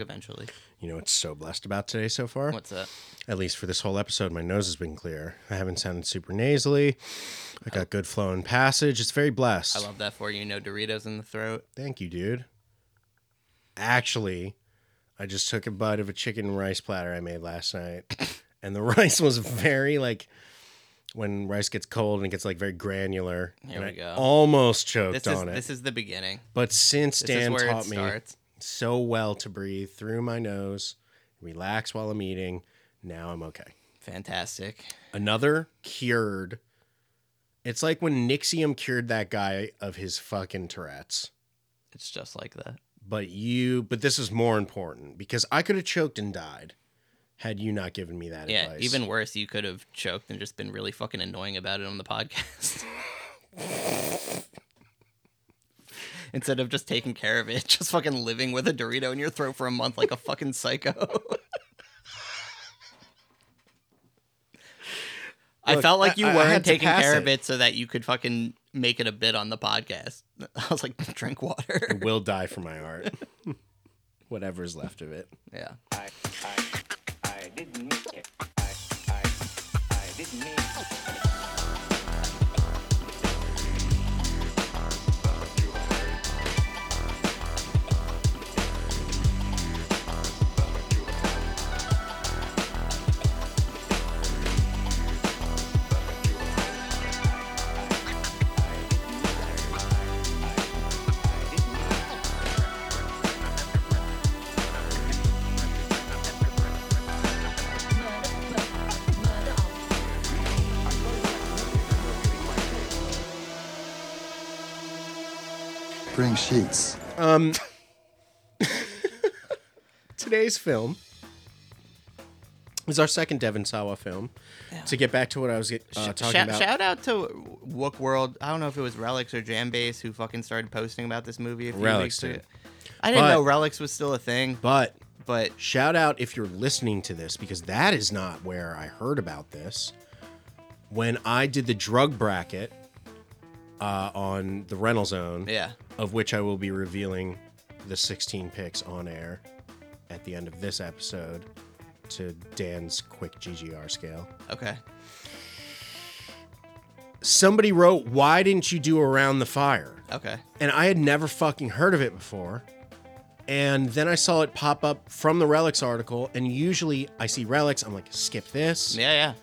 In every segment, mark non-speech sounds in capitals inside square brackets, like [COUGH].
eventually. You know what's so blessed about today so far? What's that? At least for this whole episode, my nose has been clear. I haven't sounded super nasally. I got good flow and passage. It's very blessed. I love that for you. No Doritos in the throat. Thank you, dude. Actually, I just took a bite of a chicken and rice platter I made last night, [COUGHS] and the [LAUGHS] rice was very like when rice gets cold and it gets like very granular. Here and we I go. Almost choked This is on it. this is the beginning. but since This Dan is where taught it me starts. So well to breathe through my nose, relax while I'm eating, now I'm okay. Fantastic. Another cured. It's like when Nixium cured that guy of his fucking Tourette's. It's just like that. But you, but this is more important because I could have choked and died had you not given me that Yeah, advice. even worse, you could have choked and just been really fucking annoying about it on the podcast. [LAUGHS] Instead of just taking care of it, [LAUGHS] just fucking living with a Dorito in your throat for a month like a fucking psycho. [LAUGHS] I felt like you I- I weren't had to taking pass care of it. it so that you could fucking make it a bit on the podcast. [LAUGHS] I was like, drink water. I will die for my art. Whatever's left of it. yeah. I, I, I Bring sheets. Um, [LAUGHS] today's film is our second Devon Sawa film. To get back to what I was get- uh, talking shout, about, shout out to Wook World. I don't know if it was Relix or Jambase who fucking started posting about this movie. A few Relix weeks did. ago. I didn't But- know Relix was still a thing, but but shout out if you're listening to this because that is not where I heard about this. When I did the drug bracket uh, on the rental zone, yeah, of which I will be revealing the 16 picks on air at the end of this episode to Dan's quick GGR scale. okay. Somebody wrote, Why didn't you do Around the Fire? Okay. And I had never fucking heard of it before. And then I saw it pop up from the Relix article. And usually I see Relix, I'm like, skip this. Yeah, yeah.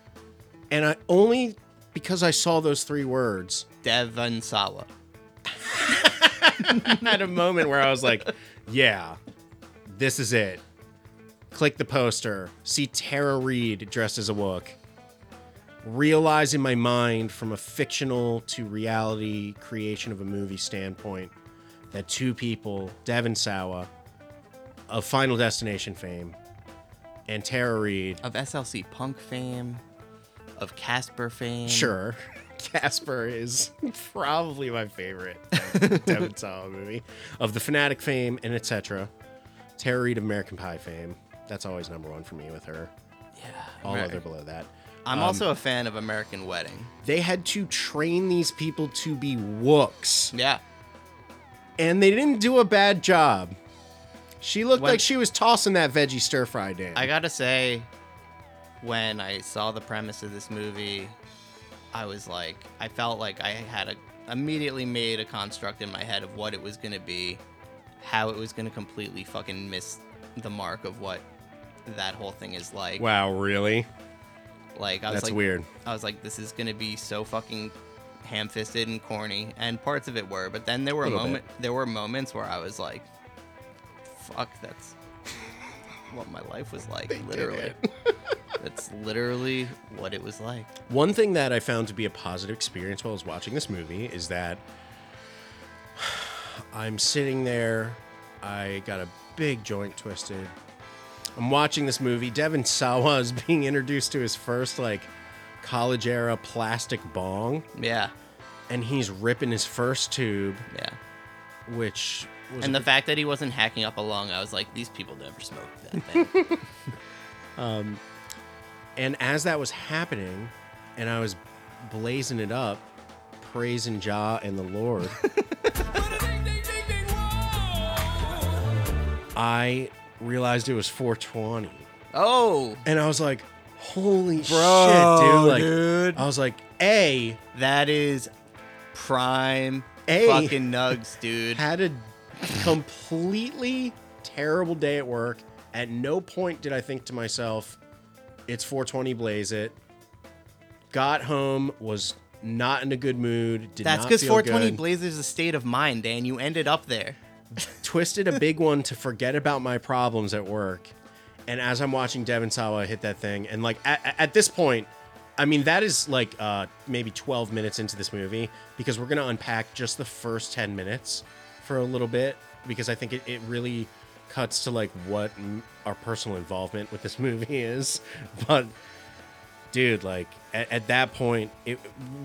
And I only because I saw those three words Devon Sawa. [LAUGHS] had a moment where I was like, yeah, this is it. Click the poster, see Tara Reid dressed as a Wook. Realize in my mind, from a fictional to reality creation of a movie standpoint, that two people, Devon Sawa, of Final Destination fame, and Tara Reid, Of SLC Punk fame, of Casper fame. Sure. Casper is [LAUGHS] probably my favorite [LAUGHS] Devon Sawa movie. Of the Fanatic fame and etc. Tara Reid of American Pie fame. That's always number one for me with her. Yeah. All other below that. I'm Um, also a fan of American Wedding. They had to train these people to be wooks. Yeah. And they didn't do a bad job. She looked When- like she was tossing that veggie stir fry Dan. I gotta say, when I saw the premise of this movie, I was like, I felt like I had a immediately made a construct in my head of what it was gonna be, how it was gonna completely fucking miss the mark of what that whole thing is like. wow, really? Like I was That's like, weird. I was like, this is gonna be so fucking ham-fisted and corny, and parts of it were. But then there were moment, there were moments where I was like, fuck, that's what my life was like. literally, [LAUGHS] that's literally what it was like. One thing that I found to be a positive experience while I was watching this movie is that [SIGHS] I'm sitting there, I got a big joint twisted. I'm watching this movie. Devon Sawa is [LAUGHS] being introduced to his first like college era plastic bong, Yeah, and he's ripping his first tube, yeah. which was And the fact that he wasn't hacking up a lung, I was like, these people never smoked that thing. [LAUGHS] [LAUGHS] Um, and as that was happening, and I was blazing it up, praising Jah and the Lord, [LAUGHS] I realized it was 420. Oh, And I was like, holy Bro, shit, dude. Like, dude. I was like, A, that is prime A. fucking nugs, dude. [LAUGHS] had a completely terrible day at work. At no point did I think to myself, it's 420 blaze it. Got home, was not in a good mood. Did That's because 420 good. Blazers is a state of mind, Dan. You ended up there. [LAUGHS] twisted a big one to forget about my problems at work. And as I'm watching Devon Sawa hit that thing, and like at, at this point, I mean that is like uh, maybe 12 minutes into this movie because we're gonna unpack just the first 10 minutes for a little bit because I think it, it really cuts to like what our personal involvement with this [LAUGHS] movie is. But dude, like at, at that point, it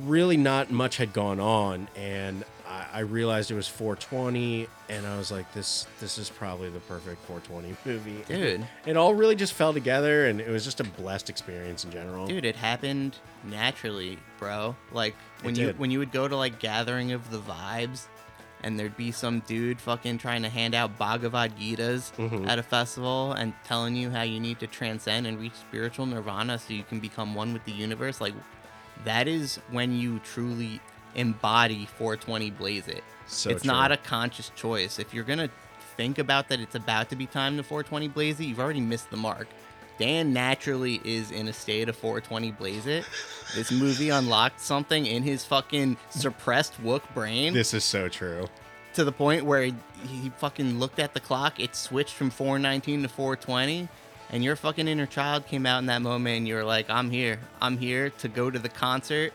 really not much had gone on, and I, I realized it was 420, and I was like, this this is probably the perfect 420 [LAUGHS] movie, Dude. It all really just fell together, and it was just a blessed experience in general. Dude, it happened naturally, bro. Like when you when you would go to like gathering of the vibes and there'd be some dude fucking trying to hand out Bhagavad Gitas Mhm. at a festival and telling you how you need to transcend and reach spiritual nirvana so you can become one with the universe. Like that is when you truly embody 420 blaze it. So it's true. not a conscious choice. If you're gonna think about that it's about to be time to 420 blaze it, you've already missed the mark. Dan naturally is in a state of 420 blaze it. This movie unlocked something in his fucking suppressed wook brain This is so true. to the point where he, he fucking looked at the clock. It switched from 419 to 420. And your fucking inner child came out in that moment and you were like, I'm here. I'm here to go to the concert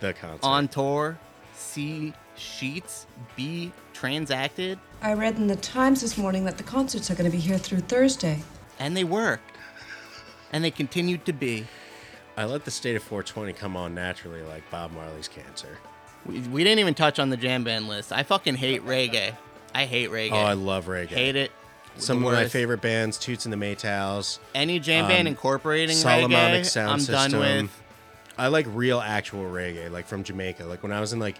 The concert. on tour, see sheets, be transacted, I read in the Times this morning that the concerts are going to be here through Thursday. and they were. And they continued to be. I let the state of 420 come on naturally, like Bob Marley's cancer. We, we didn't even touch on the jam band list. I fucking hate reggae. I hate reggae. Oh, I love reggae. hate it. Some of my worst. favorite bands, Toots and the Maytals. Any jam band um, incorporating Solomonic reggae, sound I'm system. done with. I like real actual reggae, like from Jamaica. Like when I was in like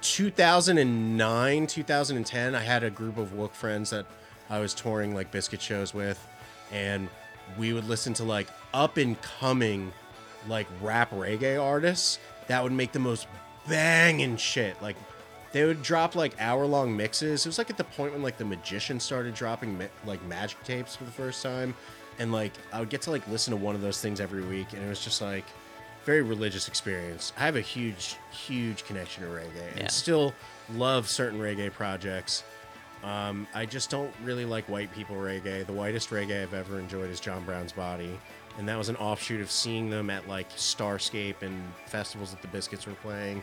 2009, 2010, I had a group of Wook friends that I was touring like biscuit shows with, and we would listen to like up and coming like rap reggae artists that would make the most banging shit. Like they would drop like hour long mixes. It was like at the point when like the magician started dropping like magic tapes for the first time, and like I would get to like listen to one of those things every week, and it was just like very religious experience. I have a huge, huge connection to reggae, Yeah. and still love certain reggae projects. Um, I just don't really like white people reggae. The whitest reggae I've ever enjoyed is John Brown's Body, and that was an offshoot of seeing them at like Starscape and festivals that the Biscuits were playing,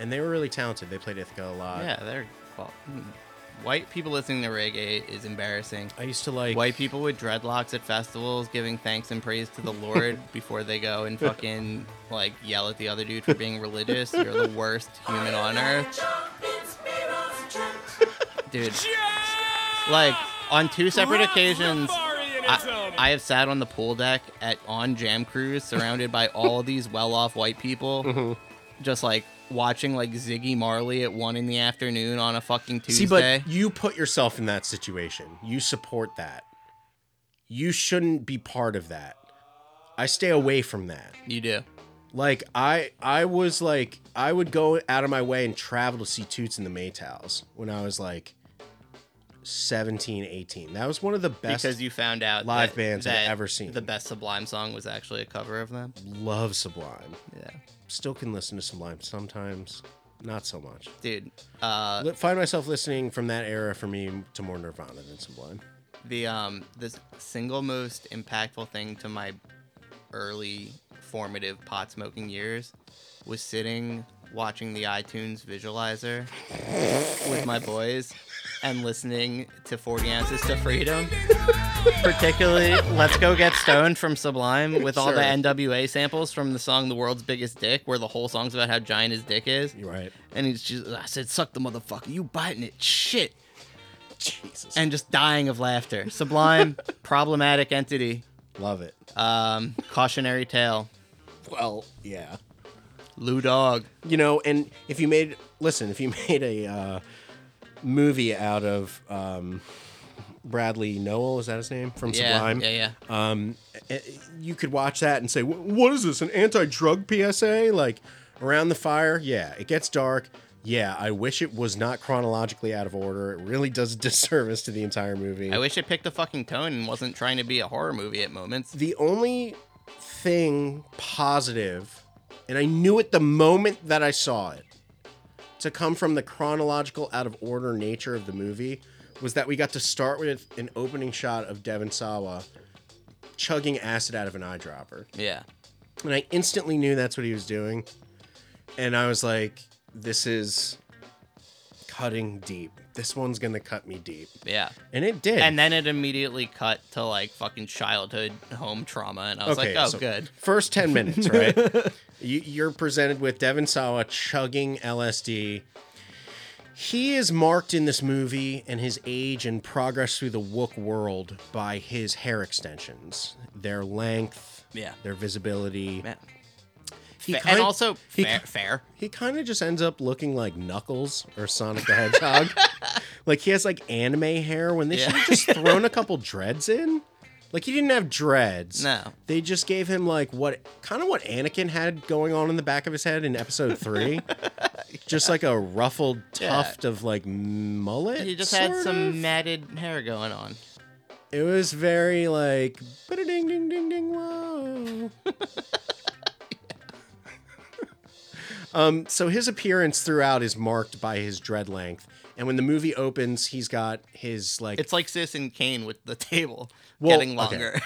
and they were really talented. They played Ithaca a lot. Yeah, they're well, hmm. white people listening to reggae is embarrassing. I used to like White people with dreadlocks at festivals giving thanks and praise to the [LAUGHS] Lord before they go and fucking like yell at the other dude for being religious. You're the worst human on earth. Dude. Like on two separate occasions I, I have sat on the pool deck at on Jam Cruise surrounded by all these [LAUGHS] well-off white people mm-hmm. just like watching like Ziggy Marley at 1 in the afternoon on a fucking Tuesday. See, but you put yourself in that situation. You support that. You shouldn't be part of that. I stay away from that. you do. Like I I was like I would go out of my way and travel to see Toots and the Maytals when I was like 17, 18. That was one of the best because you found out live that- bands I've ever seen. The best Sublime song was actually a cover of them. love Sublime. Yeah, Still can listen to Sublime sometimes, not so much. dude. Uh, Find myself listening from that era for me to more Nirvana than Sublime. the um the single most impactful thing to my early formative pot smoking years was sitting watching the iTunes visualizer with my boys and listening to 40 ounces to freedom [LAUGHS] particularly let's go get stoned from sublime with all the nwa samples from the song the world's biggest dick where the whole song's about how giant his dick is You're right. and he's just i said suck the motherfucker you biting it shit Jesus. and just dying of laughter. Sublime, [LAUGHS] problematic entity. Love it. Um, cautionary tale. Well, yeah. Lou Dog. You know, and if you made listen, if you [LAUGHS] made a uh, movie out of um, Bradley Nowell, is that his name from yeah, Sublime? yeah, yeah. Um, eh, you could watch that and say, "What is this? An anti-drug PSA?" Like around the fire. Yeah, it gets dark. Yeah, I wish it was not chronologically out of order. It really does a [LAUGHS] disservice to the entire movie. I wish it picked a fucking tone and wasn't trying to be a horror movie at moments. the only thing positive, and I knew it the moment that I saw it, to come from the chronological out of order nature of the movie, was that we got to start with an opening shot of Devon Sawa chugging acid out of an eyedropper. Yeah. And I instantly knew that's what he was doing. And I was like, this is cutting deep. This one's to cut me deep. Yeah. And it did. And then it immediately cut to like fucking childhood home trauma, and I was like, oh, so good. First 10 minutes, [LAUGHS] right? you, you're presented with Devon Sawa chugging LSD. He is marked in this movie and his age and progress through the Wook world by his hair extensions, their length, Yeah. their visibility. Yeah. He Fa- kind- and also he fair, fair. He kind of just ends up looking like Knuckles or Sonic the Hedgehog. [LAUGHS] like he has like anime hair when they Yeah. should have just thrown a couple [LAUGHS] dreads in. Like he didn't have dreads. No. They just gave him like what kind of what Anakin had going on in the back of his head in episode 3. [LAUGHS] Just like a ruffled Yeah. tuft of like mullet. He just had some of. matted hair going on. It was very like ding ding ding ding whoa. Um, so his appearance throughout is marked by his dread length, and when the movie opens, he's got his like. It's like Citizen Kane with the table [LAUGHS] Well, getting okay. longer.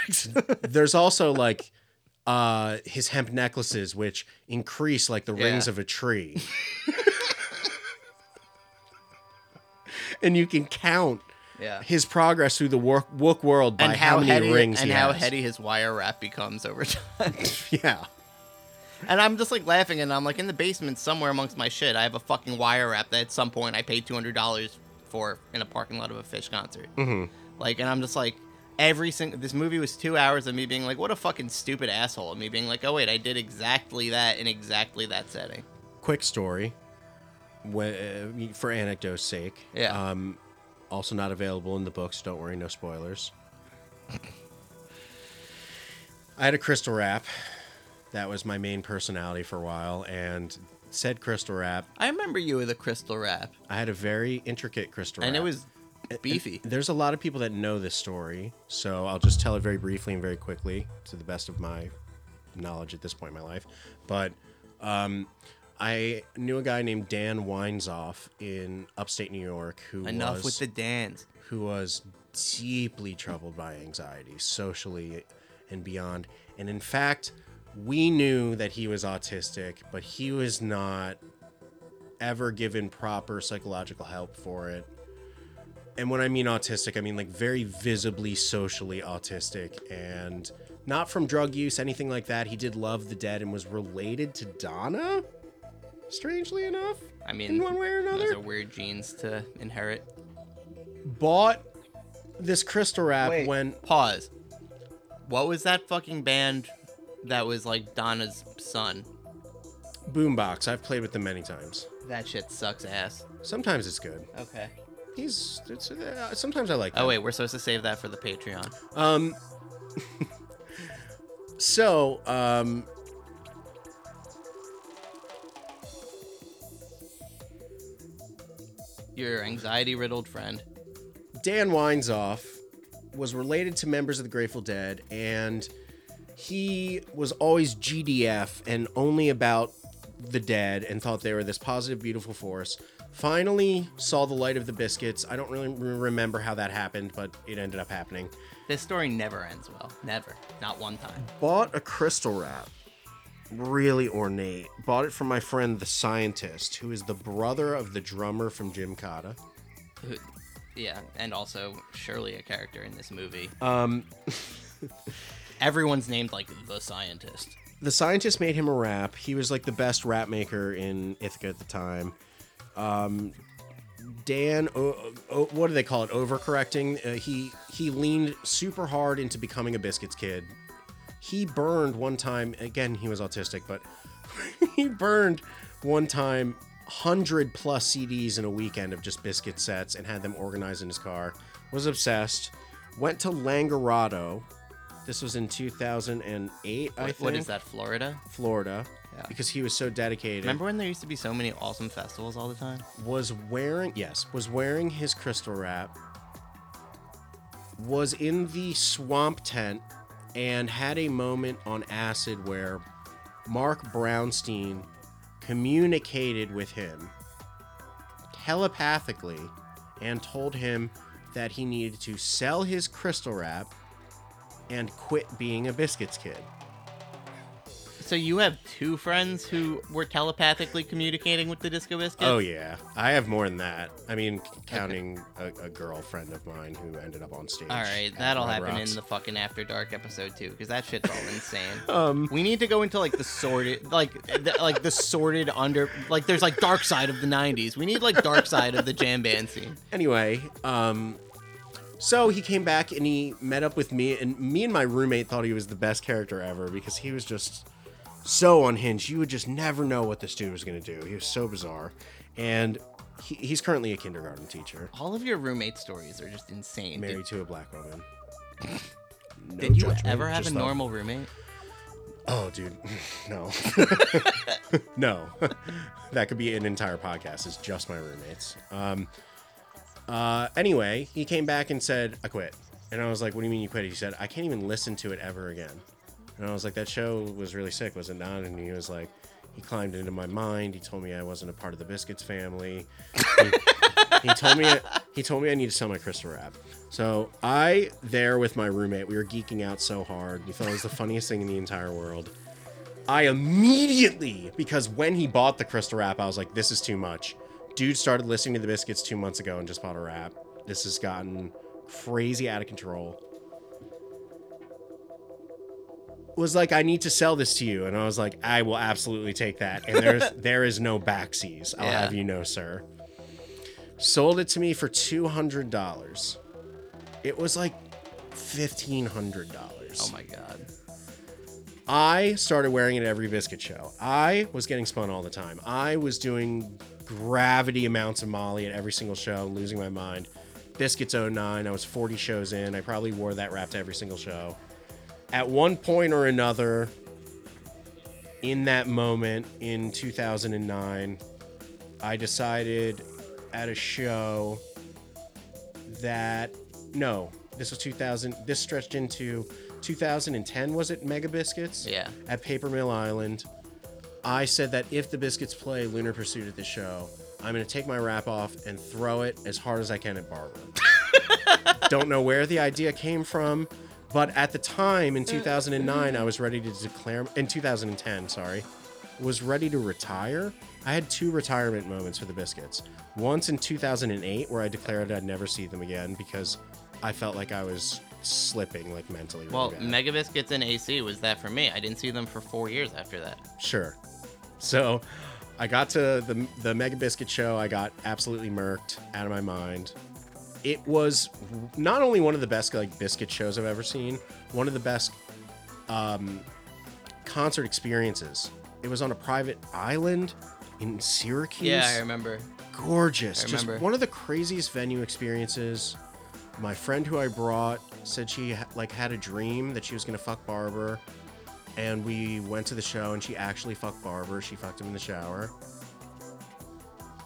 [LAUGHS] there's also [LAUGHS] like uh his hemp necklaces, which increase like the rings Yeah. of a tree, and you can count yeah. his progress through the work, Wook world by how, how, many heady rings and how has. heady his wire wrap becomes over time. Yeah. And I'm just like laughing, and I'm like in the basement somewhere amongst my shit. I have a fucking wire wrap that at some point I paid two hundred dollars for in a parking lot of a Phish concert. Mm-hmm. Like, and I'm just like every single. This movie was two hours of me being like, what a fucking stupid asshole, and me being like, oh wait, I did exactly that in exactly that setting. quick story wh- for anecdote's sake Yeah. um also not available in the books don't worry no spoilers [LAUGHS] i had a crystal wrap that was my main personality for a while and said crystal wrap I remember you with a crystal wrap, i had a very intricate crystal wrap. and it was beefy. there's a lot of people that know this story so i'll just tell it very briefly and very quickly to the best of my knowledge at this point in my life but um I knew a guy named Dan Weinzoff in upstate New York who Enough was with the Dans. who was deeply troubled by anxiety, socially and beyond. And in fact, we knew that he was autistic, but he was not ever given proper psychological help for it. And when I mean autistic, I mean like very visibly socially autistic and not from drug use, anything like that. He did love the dead and was related to Donna, strangely enough. I mean, in one way or another those are weird genes to inherit. bought this crystal wrap when Pause. What was that fucking band that was like Donna's son? Boombox. I've played with them many times. That shit sucks ass. Sometimes it's good. Okay. He's it's, uh, sometimes I like. Oh them. wait, we're supposed to save that for the Patreon. Um. [LAUGHS] so um. Your anxiety-riddled friend. Dan Weinzoff was related to members of the Grateful Dead, and he was always GDF and only about the dead and thought they were this positive, beautiful force. Finally, saw the light of the biscuits. I don't really remember how that happened, but it ended up happening. This story never ends well. Never. Not one time. Bought a crystal wrap, really ornate. Bought it from my friend, the scientist, who is the brother of the drummer from Jimkata. Who- Yeah, and also surely a character in this movie. Um, [LAUGHS] Everyone's named like the scientist. the scientist made him a rap. He was like the best rap maker in Ithaca at the time. Um, Dan, o- o- what do they call it? Overcorrecting. Uh, he he leaned super hard into becoming a biscuits kid. He burned one time. Again, he was autistic, but [LAUGHS] he burned one time hundred plus CDs in a weekend of just biscuit sets and had them organized in his car. Was obsessed. Went to Langerado. This was in 2008, I think. what is that, Florida? Florida. Yeah. Because he was so dedicated. Remember when there used to be so many awesome festivals all the time? was wearing yes was wearing his crystal wrap was in the swamp tent and had a moment on acid where marc brownstein communicated with him telepathically and told him that he needed to sell his crystal wrap and quit being a biscuits kid So you have two friends who were telepathically communicating with the Disco Biscuits? Oh yeah, I have more than that. I mean, counting a, a girlfriend of mine who ended up on stage. All right, that'll Red happen Rocks. in the fucking After Dark episode too, because that shit's all insane. [LAUGHS] Um, We need to go into like the sorted, like the, like the sorted under, like there's like dark side of the '90s. We need like dark side of the jam band scene. anyway, um, so he came back and he met up with me, and me and my roommate thought he was the best character ever because he was just so unhinged. You would just never know what this dude was gonna do. He was so bizarre, and he, he's currently a kindergarten teacher, All of your roommate stories are just insane. married Did, to a black woman. [LAUGHS] No did you judgment, ever have a just thought- normal roommate? Oh, dude, [LAUGHS] no, [LAUGHS] no. that could be an entire podcast. It's just my roommates. Um. Uh. Anyway, he came back and said, "I quit," and I was like, "What do you mean you quit?" He said, "I can't even listen to it ever again." And I was like, "That show was really sick, was it not?" And he was like, "He climbed into my mind. He told me I wasn't a part of the Biscuits family." He, [LAUGHS] he told me he told me I need to sell my crystal wrap. So I there with my roommate, we were geeking out so hard. We thought it was the funniest thing in the entire world. I immediately, because when he bought the crystal wrap, I was like, this is too much. Dude started listening to the biscuits two months ago and just bought a wrap. This has gotten crazy out of control. Was like, I need to sell this to you. And I was like, I will absolutely take that. And there's [LAUGHS] there is no backsies. I'll Yeah. have you know, sir. Sold it to me for two hundred dollars. It was like fifteen hundred dollars. Oh my god. I started wearing it at every biscuit show. I was getting spun all the time. I was doing gravity amounts of Molly at every single show, losing my mind. Biscuits 09, I was 40 shows in. I probably wore that wrap to every single show. At one point or another, in that moment in 2009, I decided at a show that no, this was 2000. This stretched into 2010. Was it Mega Biscuits? Yeah. At Paper Mill Island, I said that if the Biscuits play Lunar Pursuit at the show, I'm gonna take my wrap off and throw it as hard as I can at Barber. [LAUGHS] Don't know where the idea came from, but at the time in mm. 2009, I was ready to declare. In 2010, sorry, was ready to retire. I had two retirement moments for the Biscuits. Once in 2008, where I declared I'd never see them again because I felt like I was slipping, like mentally. really Well, bad. Mega Biscuits and AC was that for me. I didn't see them for four years after that. Sure. So I got to the the Mega Biscuit show. I got absolutely murked out of my mind. It was not only one of the best like biscuit shows I've ever seen, one of the best um, concert experiences. It was on a private island in Syracuse. Yeah, I remember. gorgeous. I Just remember. one of the craziest venue experiences. My friend who I brought said she like had a dream that she was gonna fuck Barber, and we went to the show and she actually fucked Barber. She fucked him in the shower.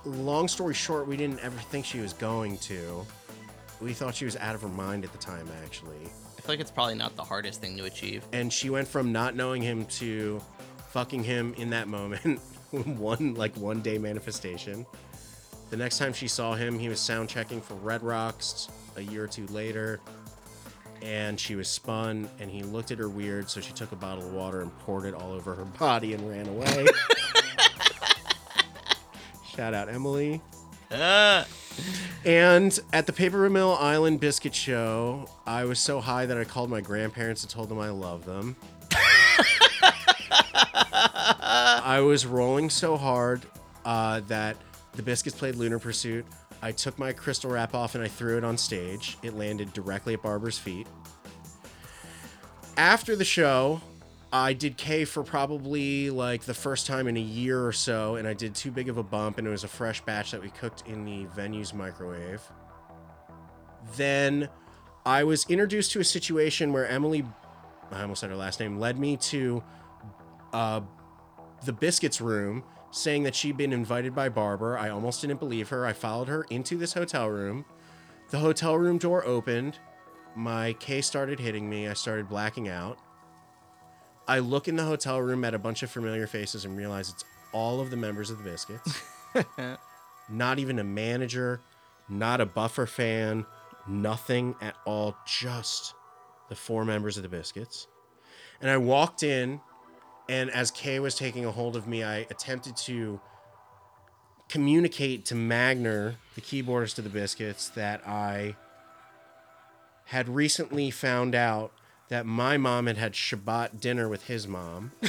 Long story short, we didn't ever think she was going to. We thought she was out of her mind at the time, actually. I feel like it's probably not the hardest thing to achieve. And she went from not knowing him to fucking him in that moment. [LAUGHS] one like one day manifestation. The next time she saw him, he was sound checking for Red Rocks a year or two later. And she was spun, and he looked at her weird, so she took a bottle of water and poured it all over her [LAUGHS] body and ran away. [LAUGHS] Shout out Emily. Ah! And at the Paper Mill Island Biscuit Show, I was so high that I called my grandparents and told them I love them. [LAUGHS] I was rolling so hard uh, that the biscuits played Lunar Pursuit. I took my crystal wrap off and I threw it on stage. It landed directly at Barber's feet. After the show, I did K for probably like the first time in a year or so, and I did too big of a bump, and it was a fresh batch that we cooked in the venue's microwave. then I was introduced to a situation where Emily, I almost said her last name, led me to uh, the Biscuits room saying that she'd been invited by Barber. I almost didn't believe her. I followed her into this hotel room. The hotel room door opened. My case started hitting me. I started blacking out. I look in the hotel room at a bunch of familiar faces and realize it's all of the members of the Biscuits. [LAUGHS] not even a manager, not a buffer fan, nothing at all, just the four members of the Biscuits. And I walked in, and as Kay was taking a hold of me, I attempted to communicate to Magner, the keyboardist of the Biscuits, that I had recently found out that my mom had had Shabbat dinner with his mom. [LAUGHS]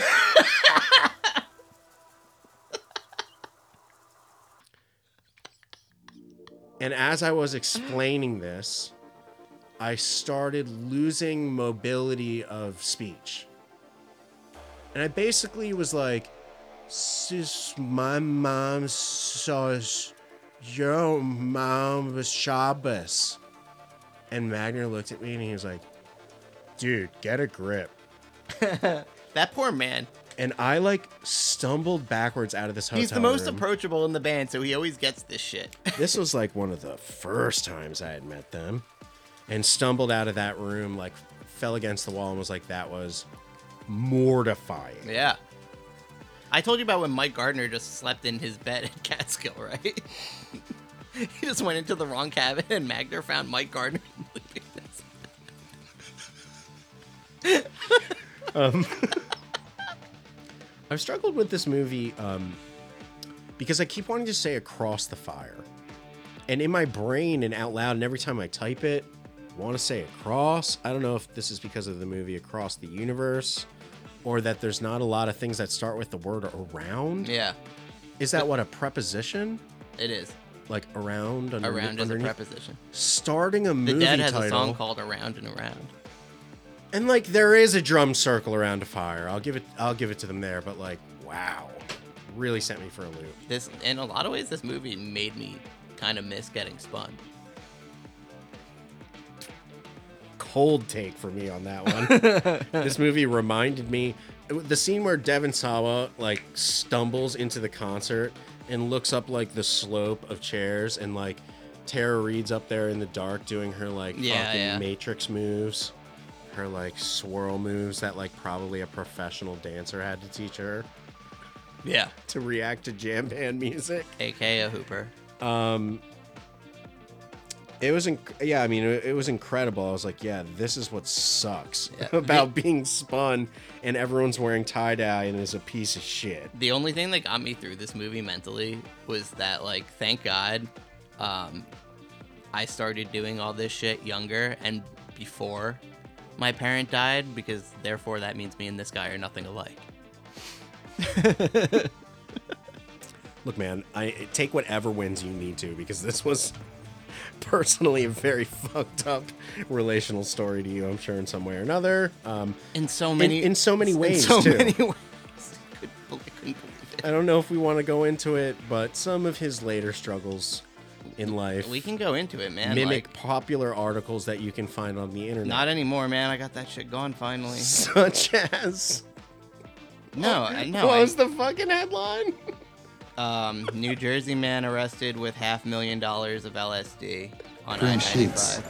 and as I was explaining this, I started losing mobility of speech. And I basically was like, Sis, my mom says your mom was Shabbos. And Magner looked at me and he was like, dude, get a grip. [LAUGHS] That poor man. And I like stumbled backwards out of this hotel. He's the most room. approachable in the band, so he always gets this shit. [LAUGHS] this was like one of the first times I had met them and stumbled out of that room, like fell against the wall and was like, that was mortifying. yeah. I told you about when Mike Gardner just slept in his bed at Catskill, right? [LAUGHS] he just went into the wrong cabin and Magner found Mike Gardner [LAUGHS] sleeping [LAUGHS] I've struggled with this movie um, because I keep wanting to say across the fire. And in my brain and out loud, and every time I type it, I want to say across. I don't know if this is because of the movie Across the Universe or that there's not a lot of things that start with the word around. Yeah, Is that what a preposition? it is. Like around, under, Around is a underneath? preposition. Starting a movie The Dead has title. a song called Around and Around. And like there is a drum circle around a fire. I'll give it I'll give it to them there, but like wow. Really sent me for a loop. This, in a lot of ways, this movie made me kind of miss getting spun. Cold take for me on that one. [LAUGHS] this movie reminded me the scene where Devon Sawa like stumbles into the concert and looks up like the slope of chairs and like Tara Reid's up there in the dark doing her like Yeah, fucking yeah. matrix moves. Her like swirl moves that like probably a professional dancer had to teach her Yeah. to react to jam band [LAUGHS] music. AKA a Hooper. Um, It was, inc- yeah. I mean, it, it was incredible. I was like, yeah, this is what sucks Yeah. [LAUGHS] about being spun, and everyone's wearing tie dye and is a piece of shit. The only thing that got me through this movie mentally was that, like, thank God, um, I started doing all this shit younger and before my parent died, because therefore that means me and this guy are nothing alike. [LAUGHS] Look, man, I take whatever wins you need to because this was [LAUGHS] personally a very fucked up relational story to you. I'm sure in some way or another. Um, In so many, in so many ways, in so too. many [LAUGHS] ways. Could couldn't believe it. I don't know if we want to go into it, but some of his later struggles in life We can go into it, man. mimic Like, popular articles that you can find on the internet. not anymore, man. I got that shit gone finally. [LAUGHS] such as No, I know. what I- was the fucking headline? Um, New Jersey man arrested with half million dollars of LSD on Green I-95. sheets.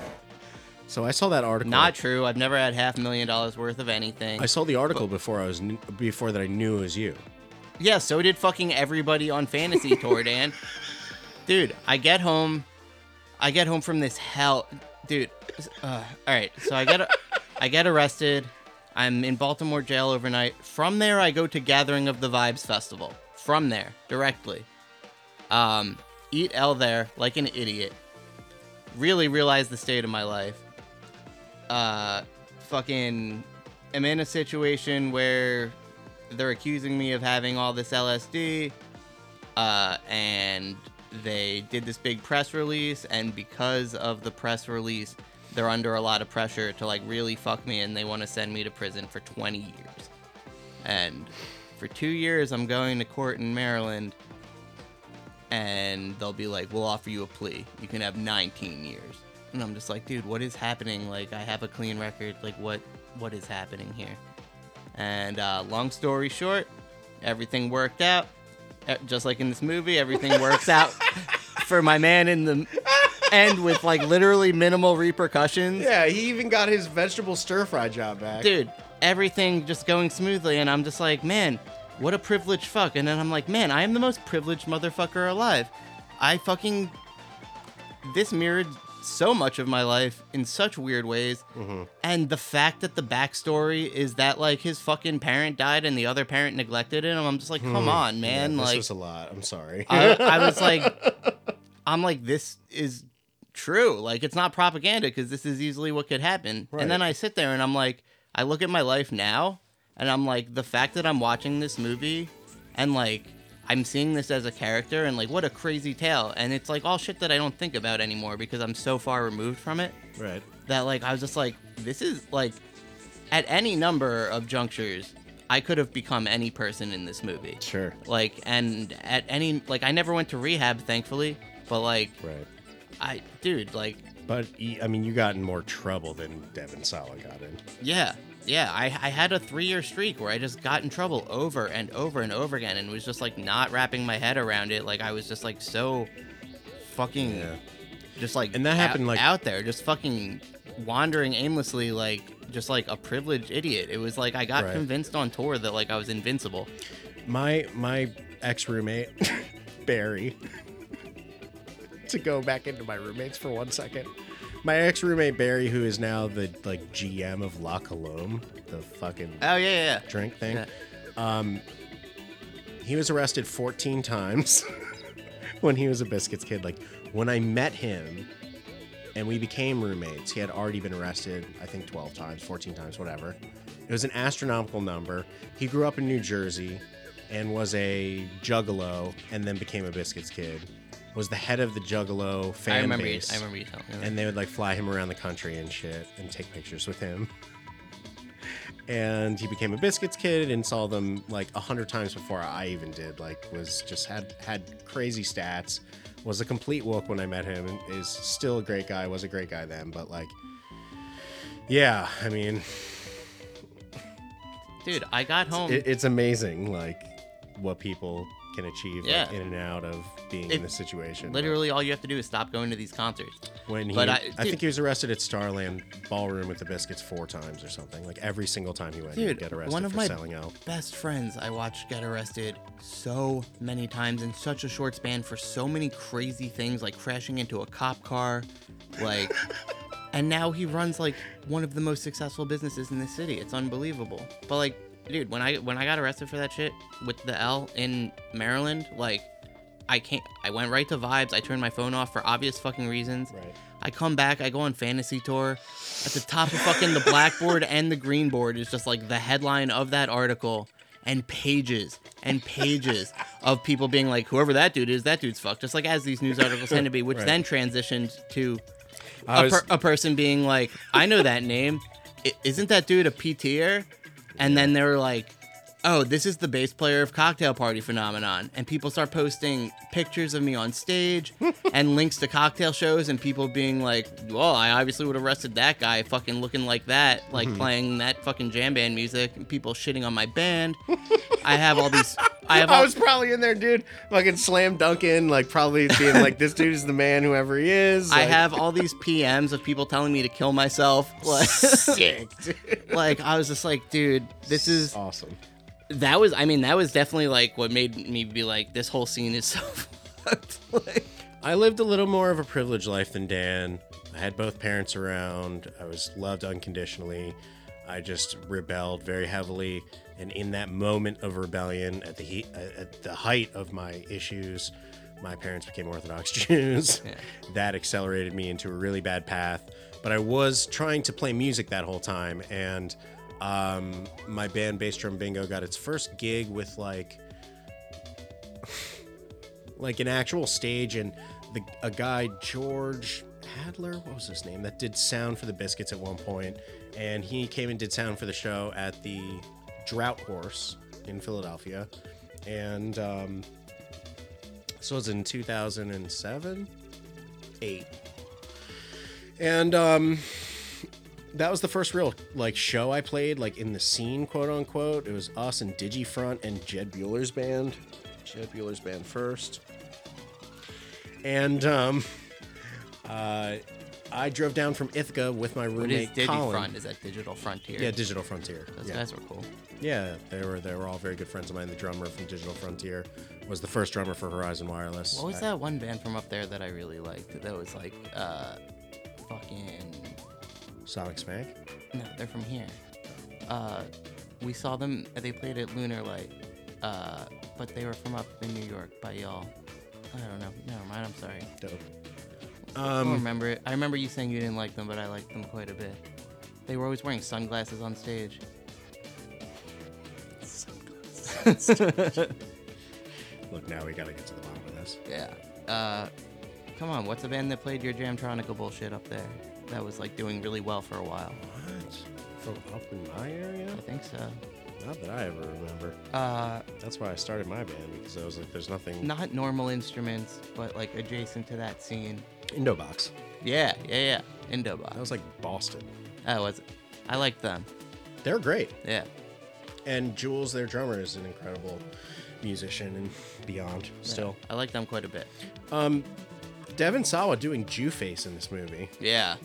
So I saw that article. Not true. I've never had half million dollars worth of anything. I saw the article before I was kn- before that I knew it was you. yeah, so did fucking everybody on Phantasy [LAUGHS] Tour, Dan. Dude, I get home, I get home from this hell, dude. Uh, all right, so I get, I get arrested. I'm in Baltimore jail overnight. From there, I go to Gathering of the Vibes Festival. From there, directly. Um, eat L there like an idiot. Really realize the state of my life. Uh, fucking am in a situation where they're accusing me of having all this LSD. Uh, and they did this big press release, and because of the press release, they're under a lot of pressure to like really fuck me, and they want to send me to prison for 20 years. And for two years, I'm going to court in Maryland, and they'll be like, "We'll offer you a plea. You can have 19 years." and I'm just like, dude, what is happening? Like, I have a clean record. Like, what what is happening here? And uh, long story short, everything worked out. Just like in this movie, everything [LAUGHS] works out for my man in the end with like literally minimal repercussions. Yeah, he even got his vegetable stir fry job back. dude, everything just going smoothly, and I'm just like, man, what a privileged fuck. And then I'm like, man, I am the most privileged motherfucker alive. I fucking. This mirrored so much of my life in such weird ways. Mm-hmm. And the fact that the backstory is that, like, his fucking parent died and the other parent neglected him, I'm just like, come hmm. on, man. Yeah, this like, was a lot. I'm sorry. I, I was [LAUGHS] like, I'm like, this is true. Like, it's not propaganda because this is easily what could happen. Right. And then I sit there and I'm like, I look at my life now and I'm like, the fact that I'm watching this movie and like, I'm seeing this as a character and like, what a crazy tale. And it's like all shit that I don't think about anymore because I'm so far removed from it right. that like, I was just like, this is like, at any number of junctures, I could have become any person in this movie Sure. like and at any like i never went to rehab thankfully but like Right. i dude like But I mean, you got in more trouble than Devon Sawa got in. yeah yeah i i had a three year streak where i just got in trouble over and over and over again and was just like not wrapping my head around it like i was just like so fucking Yeah. just like And that out- happened, like- out there just fucking wandering aimlessly like just like a privileged idiot it was like i got Right. convinced on tour that like i was invincible My my ex roommate [LAUGHS] Barry. [LAUGHS] to go back into my roommates for one second. My ex roommate Barry, who is now the like GM of La Colombe, the fucking oh yeah yeah, yeah. drink thing. Yeah. Um, he was arrested 14 times [LAUGHS] when he was a biscuits kid like when i met him and we became roommates he had already been arrested i think 12 times 14 times whatever it was an astronomical number he grew up in new jersey and was a juggalo and then became a biscuits kid was the head of the juggalo fan i remember you, base i remember you telling me that. and they would like fly him around the country and shit and take pictures with him. [LAUGHS] And he became a biscuits kid and saw them like a hundred times before I even did. Like was just had had crazy stats. Was a complete wook when I met him and is still a great guy. Was a great guy then, but like, yeah, I mean, dude i got home it, it's amazing like what people can achieve like, in and out of being It- in this situation. but- Literally, all you have to do is stop going to these concerts. When he, But I, I- think dude- he was arrested at Starland Ballroom with the Biscuits four times or something. Like every single time he went, he would get arrested one of for my selling out. best friends I watched get arrested so many times in such a short span for so many crazy things, like crashing into a cop car, like. [LAUGHS] and now he runs like one of the most successful businesses in the city. It's unbelievable. But like, dude, when I when I got arrested for that shit with the L in Maryland, like, I can't. I went right to vibes. I turned my phone off for obvious fucking reasons. Right. I come back, I go on phantasy tour. At the top of fucking the blackboard [LAUGHS] and the green board is just like the headline of that article and pages and pages of people being like, whoever that dude is, that dude's fucked. Just like as these news articles tend to be, which Right. then transitioned to a, was, per- a person being like, I know that name. I- isn't that dude a PTer? And then they were like, oh, this is the bass player of Cocktail Party Phenomenon. And people start posting pictures of me on stage [LAUGHS] and links to cocktail shows and people being like, well, I obviously would have arrested that guy fucking looking like that, like Mm-hmm. playing that fucking jam band music and people shitting on my band. I have all these. [LAUGHS] [LAUGHS] I have I all, was probably in there, dude. Fucking slam dunking, like probably being like, "This dude is the man, whoever he is." I have all these PMs of people telling me to kill myself. [LAUGHS] Like, sick. [LAUGHS] Dude. like I was just like, dude, this is awesome. that was I mean that was definitely like what made me be like this whole scene is so fucked. like, I lived a little more of a privileged life than Dan. I had both parents around. I was loved unconditionally. I just rebelled very heavily, and in that moment of rebellion, at the heat, at the height of my issues, my parents became Orthodox [LAUGHS] Jews. That accelerated me into a really bad path. But I was trying to play music that whole time, and um, my band Bass Drum Bingo got its first gig with like [SIGHS] like an actual stage. And the a guy George Hadler, what was his name, that did sound for the Biscuits at one point, and he came and did sound for the show at the Draught Horse in Philadelphia, and um, this was in 2007, eight, And um that was the first real like show I played, like in the scene, quote unquote. It was us and Digifront and Jed Bueller's band. Jed Bueller's band first. And um uh I drove down from Ithaca with my What is roommate Colin. DigiFront? Is that Digital Frontier? Yeah, Digital Frontier. Those yeah. guys were cool. Yeah, they were they were all very good friends of mine. The drummer from Digital Frontier was the first drummer for Horizon Wireless. What was I- that one band from up there that I really liked? That was like, uh, fucking. Sonic Smack. No, they're from here. Uh, we saw them. They played at Lunar Light, uh, but they were from up in New York by y'all. I don't know. Never mind. I'm sorry. Dope. I Um, don't remember it. I remember you saying you didn't like them, but I liked them quite a bit. They were always wearing sunglasses on stage. Sunglasses. [LAUGHS] Look, now we gotta get to the bottom of this. Yeah. Uh, come on. What's a band that played your Jamtronica bullshit up there? That was like doing really well for a while. What? From up in my area? I think so. Not that I ever remember. Uh, That's why I started my band because I was like, there's nothing. not normal instruments, but like adjacent to that scene. Indobox. Yeah, yeah, yeah. Indobox. That was like Boston. That was. I like them. They're great. Yeah. And Jules, their drummer, is an incredible musician and beyond. Still, I like them quite a bit. um, Devon Sawa doing Jew face in this movie. Yeah.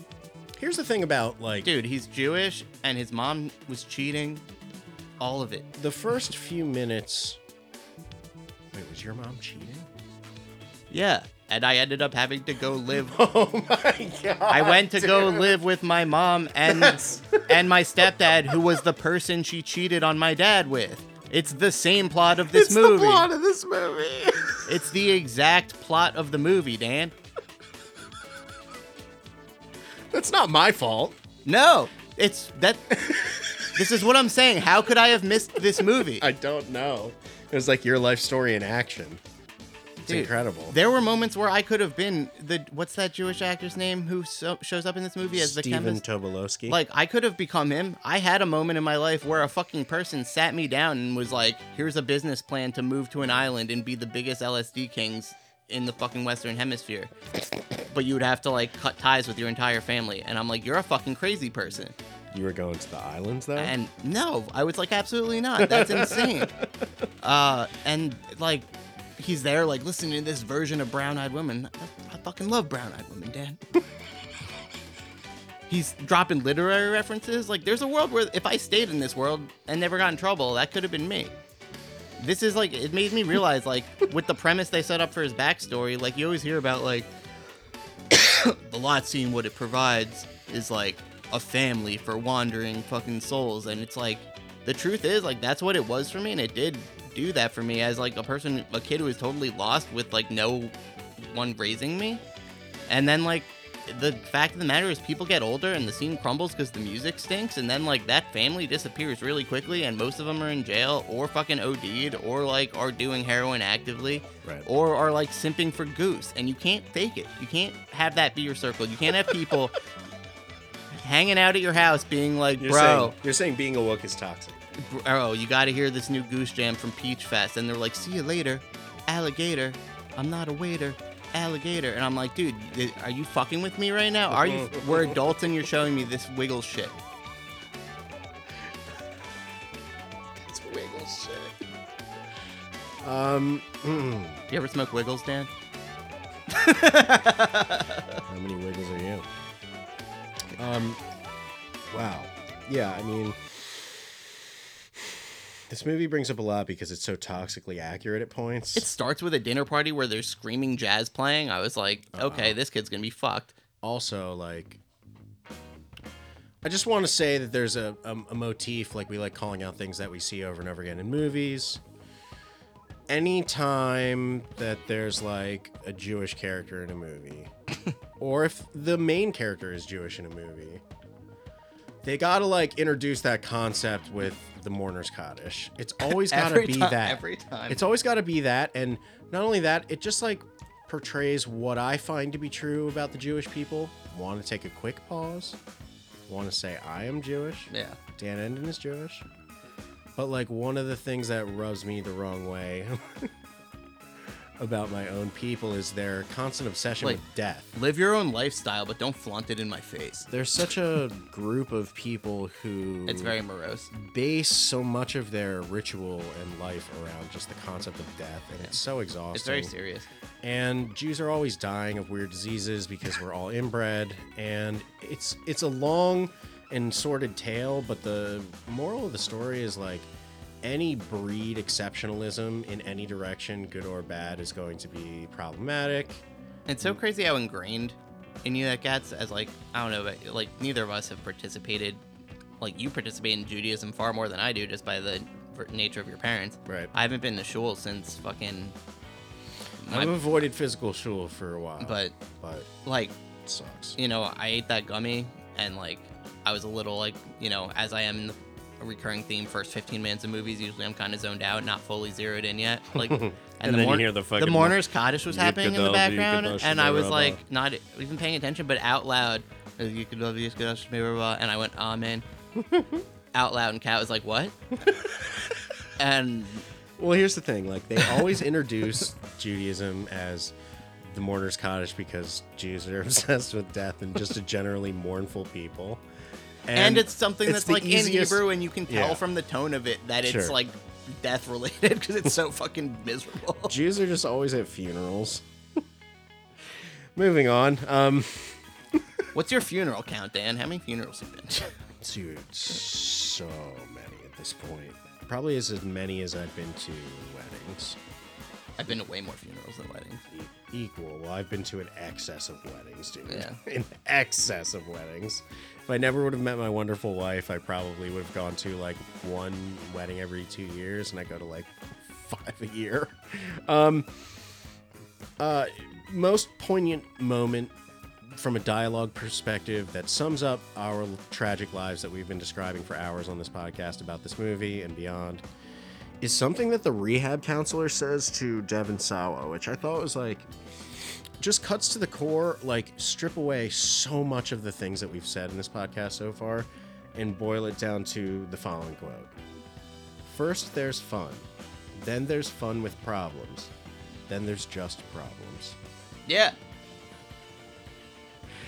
Here's the thing about like Dude, he's Jewish and his mom was cheating. All of it. the first few minutes. Wait, was your mom cheating? Yeah. And I ended up having to go live. [LAUGHS] Oh my god! I went to go live with my mom and and my stepdad, who was the person she cheated on my dad with. It's the same plot of this it's movie. the plot of this movie. [LAUGHS] It's the exact plot of the movie, Dan. That's not my fault. No, it's that. this is what I'm saying. How could I have missed this movie? I don't know. It was like your life story in action. Dude, incredible. There were moments where I could have been the what's that Jewish actor's name who so, shows up in this movie as the Steven chemist? Tobolowsky. Like I could have become him. I had a moment in my life where a fucking person sat me down and was like, "Here's a business plan to move to an island and be the biggest LSD kings in the fucking Western Hemisphere." But you would have to like cut ties with your entire family, and I'm like, "You're a fucking crazy person." you were going to the islands though. And no, I was like, absolutely not. That's [LAUGHS] insane. uh, and like, he's there, like, listening to this version of Brown Eyed Woman. I, I fucking love Brown Eyed Woman, Dan. [LAUGHS] he's dropping literary references. Like, there's a world where if I stayed in this world and never got in trouble, that could have been me. This is like, it made me realize, like, [LAUGHS] with the premise they set up for his backstory, like, you always hear about, like, [COUGHS] the lot scene, what it provides is like a family for wandering fucking souls. And it's like, the truth is, like, that's what it was for me. And it did do that for me as like a person, a kid who was totally lost with like no one raising me. And then, like, the fact of the matter is, people get older and the scene crumbles because the music stinks. And then, like, that family disappears really quickly. And most of them are in jail or fucking OD'd or like are doing heroin actively Right. or are like simping for goose and you can't fake it you can't have that be your circle you can't have people [LAUGHS] hanging out at your house being like you're bro saying you're saying being a woke is toxic. Bro you gotta hear this new goose jam from peach fest. And they're like see you later alligator. I'm not a waiter alligator. And i'm like dude are you fucking with me right now? Are you [LAUGHS] we're adults and you're showing me this wiggle shit. It's wiggle shit. Um, mm, [CLEARS THROAT] you ever smoke wiggles dan? [LAUGHS] How many wiggles are you? Um, wow. Yeah, I mean, this movie brings up a lot because it's so toxically accurate at points. it starts with a dinner party where there's screaming jazz playing i was like okay Uh-huh. this kid's gonna be fucked also like i just want to say that there's a, a, a motif like we like calling out things that we see over and over again in movies anytime that there's like a jewish character in a movie [LAUGHS] or if the main character is jewish in a movie they gotta like introduce that concept with the mourner's kaddish. It's always [LAUGHS] gotta be time- that. every time. it's always gotta be that and not only that it just like portrays what i find to be true about the jewish people. Want to take a quick pause. Want to say i am jewish. Yeah. Dan enden is jewish. But like one of the things that rubs me the wrong way [LAUGHS] about my own people is their constant obsession Like- with death. Live your own lifestyle, but don't flaunt it in my face. There's such a group of people who It's very morose. base so much of their ritual and life around just the concept of death, and it's so exhausting. It's very serious. and Jews are always dying of weird diseases because we're all inbred and it's it's a long and sordid tale but the moral of the story is like any breed exceptionalism in any direction good or bad is going to be problematic It's so mm. crazy how ingrained in you that gets as like I don't know, but like neither of us have participated. Like you participate in Judaism far more than I do, just by the nature of your parents. Right. I haven't been to shul since fucking. i've My, avoided physical shul for a while but but like it sucks you know, I ate that gummy and like I was a little like you know, as I am in recurring theme first 15 minutes of movies usually i'm kind of zoned out not fully zeroed in yet. Like [LAUGHS] and, And the, then hear the fucking- mourner's kaddish was happening in the background and i was like not even paying attention but out loud Yikadav, yikadash, shmeirabah, and i went amen. [LAUGHS] Out loud and cat was like what? [LAUGHS] And Well, here's the thing: like they always introduce Judaism as the mourner's kaddish because Jews are obsessed with death and just a generally mournful people. And, it's something it's that's like easiest- in Hebrew, and you can tell Yeah. from the tone of it that it's Sure. like death related because it's so fucking miserable. [LAUGHS] Jews are just always at funerals. [LAUGHS] Moving on, um, [LAUGHS] What's your funeral count, Dan? How many funerals have you been to? dude, so many at this point. Probably as as many as I've been to weddings. I've been to way more funerals than weddings. Equal. Well, I've been to an excess of weddings, dude. Yeah. [LAUGHS] An excess of weddings. If I never would have met my wonderful wife, I probably would have gone to like one wedding every two years, and I go to like [LAUGHS] five a year. Um, uh, most poignant moment from a dialogue perspective that sums up our tragic lives that we've been describing for hours on this podcast about this movie and beyond is something that the rehab counselor says to Devon Sawa, which I thought was like just cuts to the core, like strip away so much of the things that we've said in this podcast so far and boil it down to the following quote. First there's fun. Then there's fun with problems. Then there's just problems. Yeah.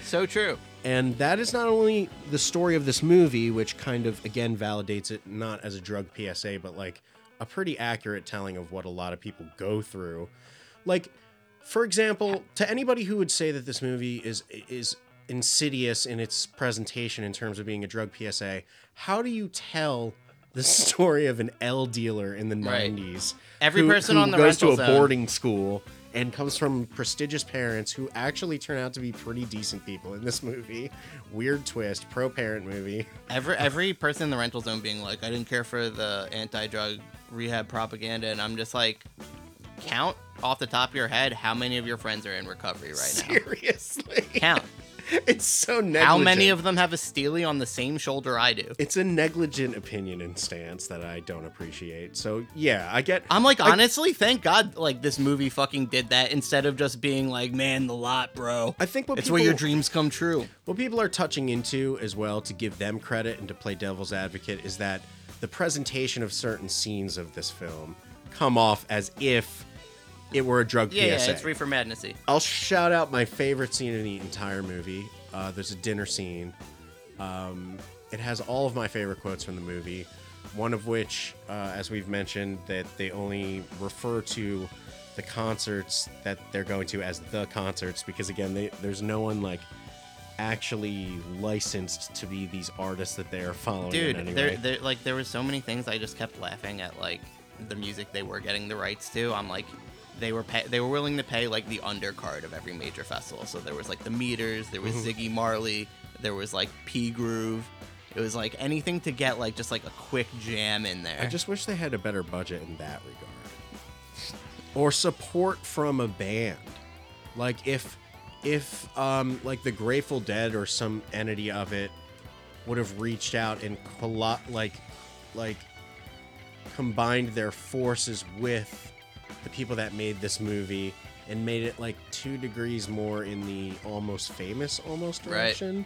So true. And that is not only the story of this movie, which kind of again validates it not as a drug PSA, but like a pretty accurate telling of what a lot of people go through. Like, for example, to anybody who would say that this movie is is insidious in its presentation in terms of being a drug PSA, how do you tell the [LAUGHS] story of an L dealer in the Right. 90s? Every who- person who on the goes to a zone- boarding school and comes from prestigious parents who actually turn out to be pretty decent people in this movie. Weird twist, pro parent movie. Every every person in the rental zone being like, I didn't care for the anti-drug rehab propaganda, and I'm just like, count off the top of your head how many of your friends are in recovery right now. Seriously. Count. [LAUGHS] It's so negligent. How many of them have a Stealie on the same shoulder I do? It's a negligent opinion and stance that I don't appreciate. So yeah, I get. I'm like, I- honestly, thank God, like this movie fucking did that instead of just being like, man, the lot, bro. I think what it's people, where your dreams come true. What people are touching into as well to give them credit and to play devil's advocate is that the presentation of certain scenes of this film come off as if it were a drug Yeah, PSA. yeah, it's Reefer Madnessy. I'll shout out my favorite scene in the entire movie. Uh, there's a dinner scene. Um, it has all of my favorite quotes from the movie. One of which, uh, as we've mentioned, that they only refer to the concerts that they're going to as the concerts because again, they, there's no one like actually licensed to be these artists that they are following. Dude, in any there, there, like, there was so many things I just kept laughing at, like the music they were getting the rights to. I'm like, they were pay- they were willing to pay like the undercard of every major festival. So there was like the Meters, there was Ziggy Marley, there was like P Groove. It was like anything to get like just like a quick jam in there. I just wish they had a better budget in that regard. Or support from a band. Like if if um like the Grateful Dead or some entity of it would have reached out and collo- like like combined their forces with the people that made this movie and made it like 2 degrees more in the almost famous almost Right. direction.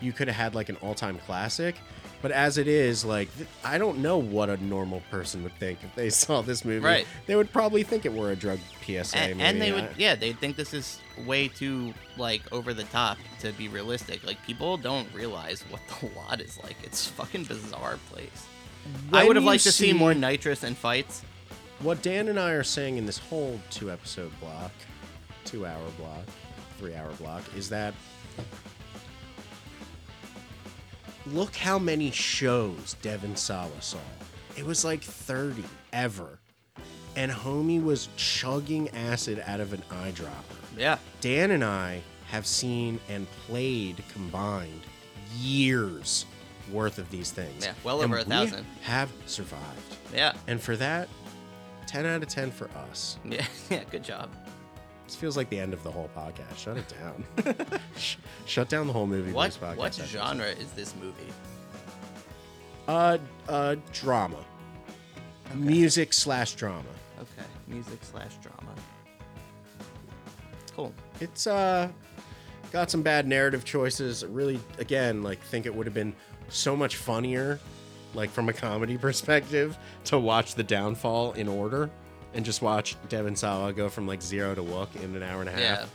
You could have had like an all-time classic, but as it is, like I don't know what a normal person would think if they [LAUGHS] saw this movie. Right. They would probably think it were a drug PSA and, movie. and they would yeah they'd think this is way too like over the top to be realistic like people don't realize what the [LAUGHS] lot is like it's fucking bizarre place i would have liked to see see- more nitrous and fights What Dan and I are saying in this whole two episode block, two hour block, three hour block, is that look how many shows Devon Sawa saw. It was like 30 ever. And homie was chugging acid out of an eyedropper. yeah Dan and I have seen and played combined years worth of these things. Yeah, well And over a thousand. Have survived. yeah And for that, 10 out of 10 for us. yeah [LAUGHS] yeah good job This feels like the end of the whole podcast. Shut it down. [LAUGHS] Shut down the whole movie. what podcast what episode. genre is this movie Uh, uh, drama. Music slash drama. okay music slash drama cool It's uh got some bad narrative choices. Really, again, like think it would have been so much funnier, like from a comedy [LAUGHS] perspective, to watch the downfall in order and just watch Devon Sawa go from like zero to Wook in an hour and a half.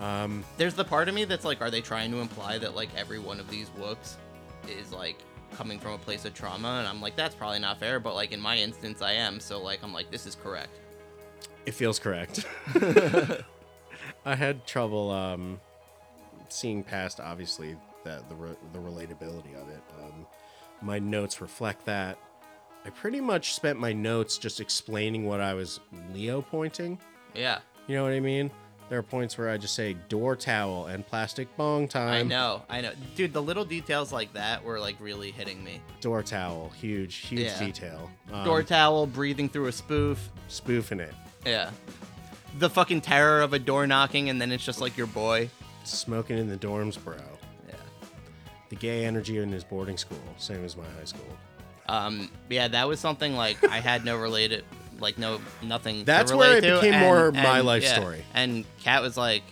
yeah Um, there's the part of me that's like are they trying to imply that like every one of these wooks is like coming from a place of trauma and i'm like that's probably not fair but like in my instance i am so like i'm like this is correct It feels correct. [LAUGHS] I had trouble um, seeing past, obviously, that the re- the relatability of it. Um, my notes reflect that. I pretty much spent my notes just explaining what I was Leo pointing. yeah You know what I mean? There are points where I just say door towel and plastic bong time. i know i know dude the little details like that were like really hitting me Door towel, huge, huge Yeah. detail. Um, door towel breathing through a spoof spoofing it, yeah the fucking terror of a door knocking and then it's just like your boy smoking in the dorms, bro. The gay energy in his boarding school, same as my high school. Um, yeah, that was something like I had no related, like no nothing. to That's where it to, became and- more my life yeah. story. And Kat was like,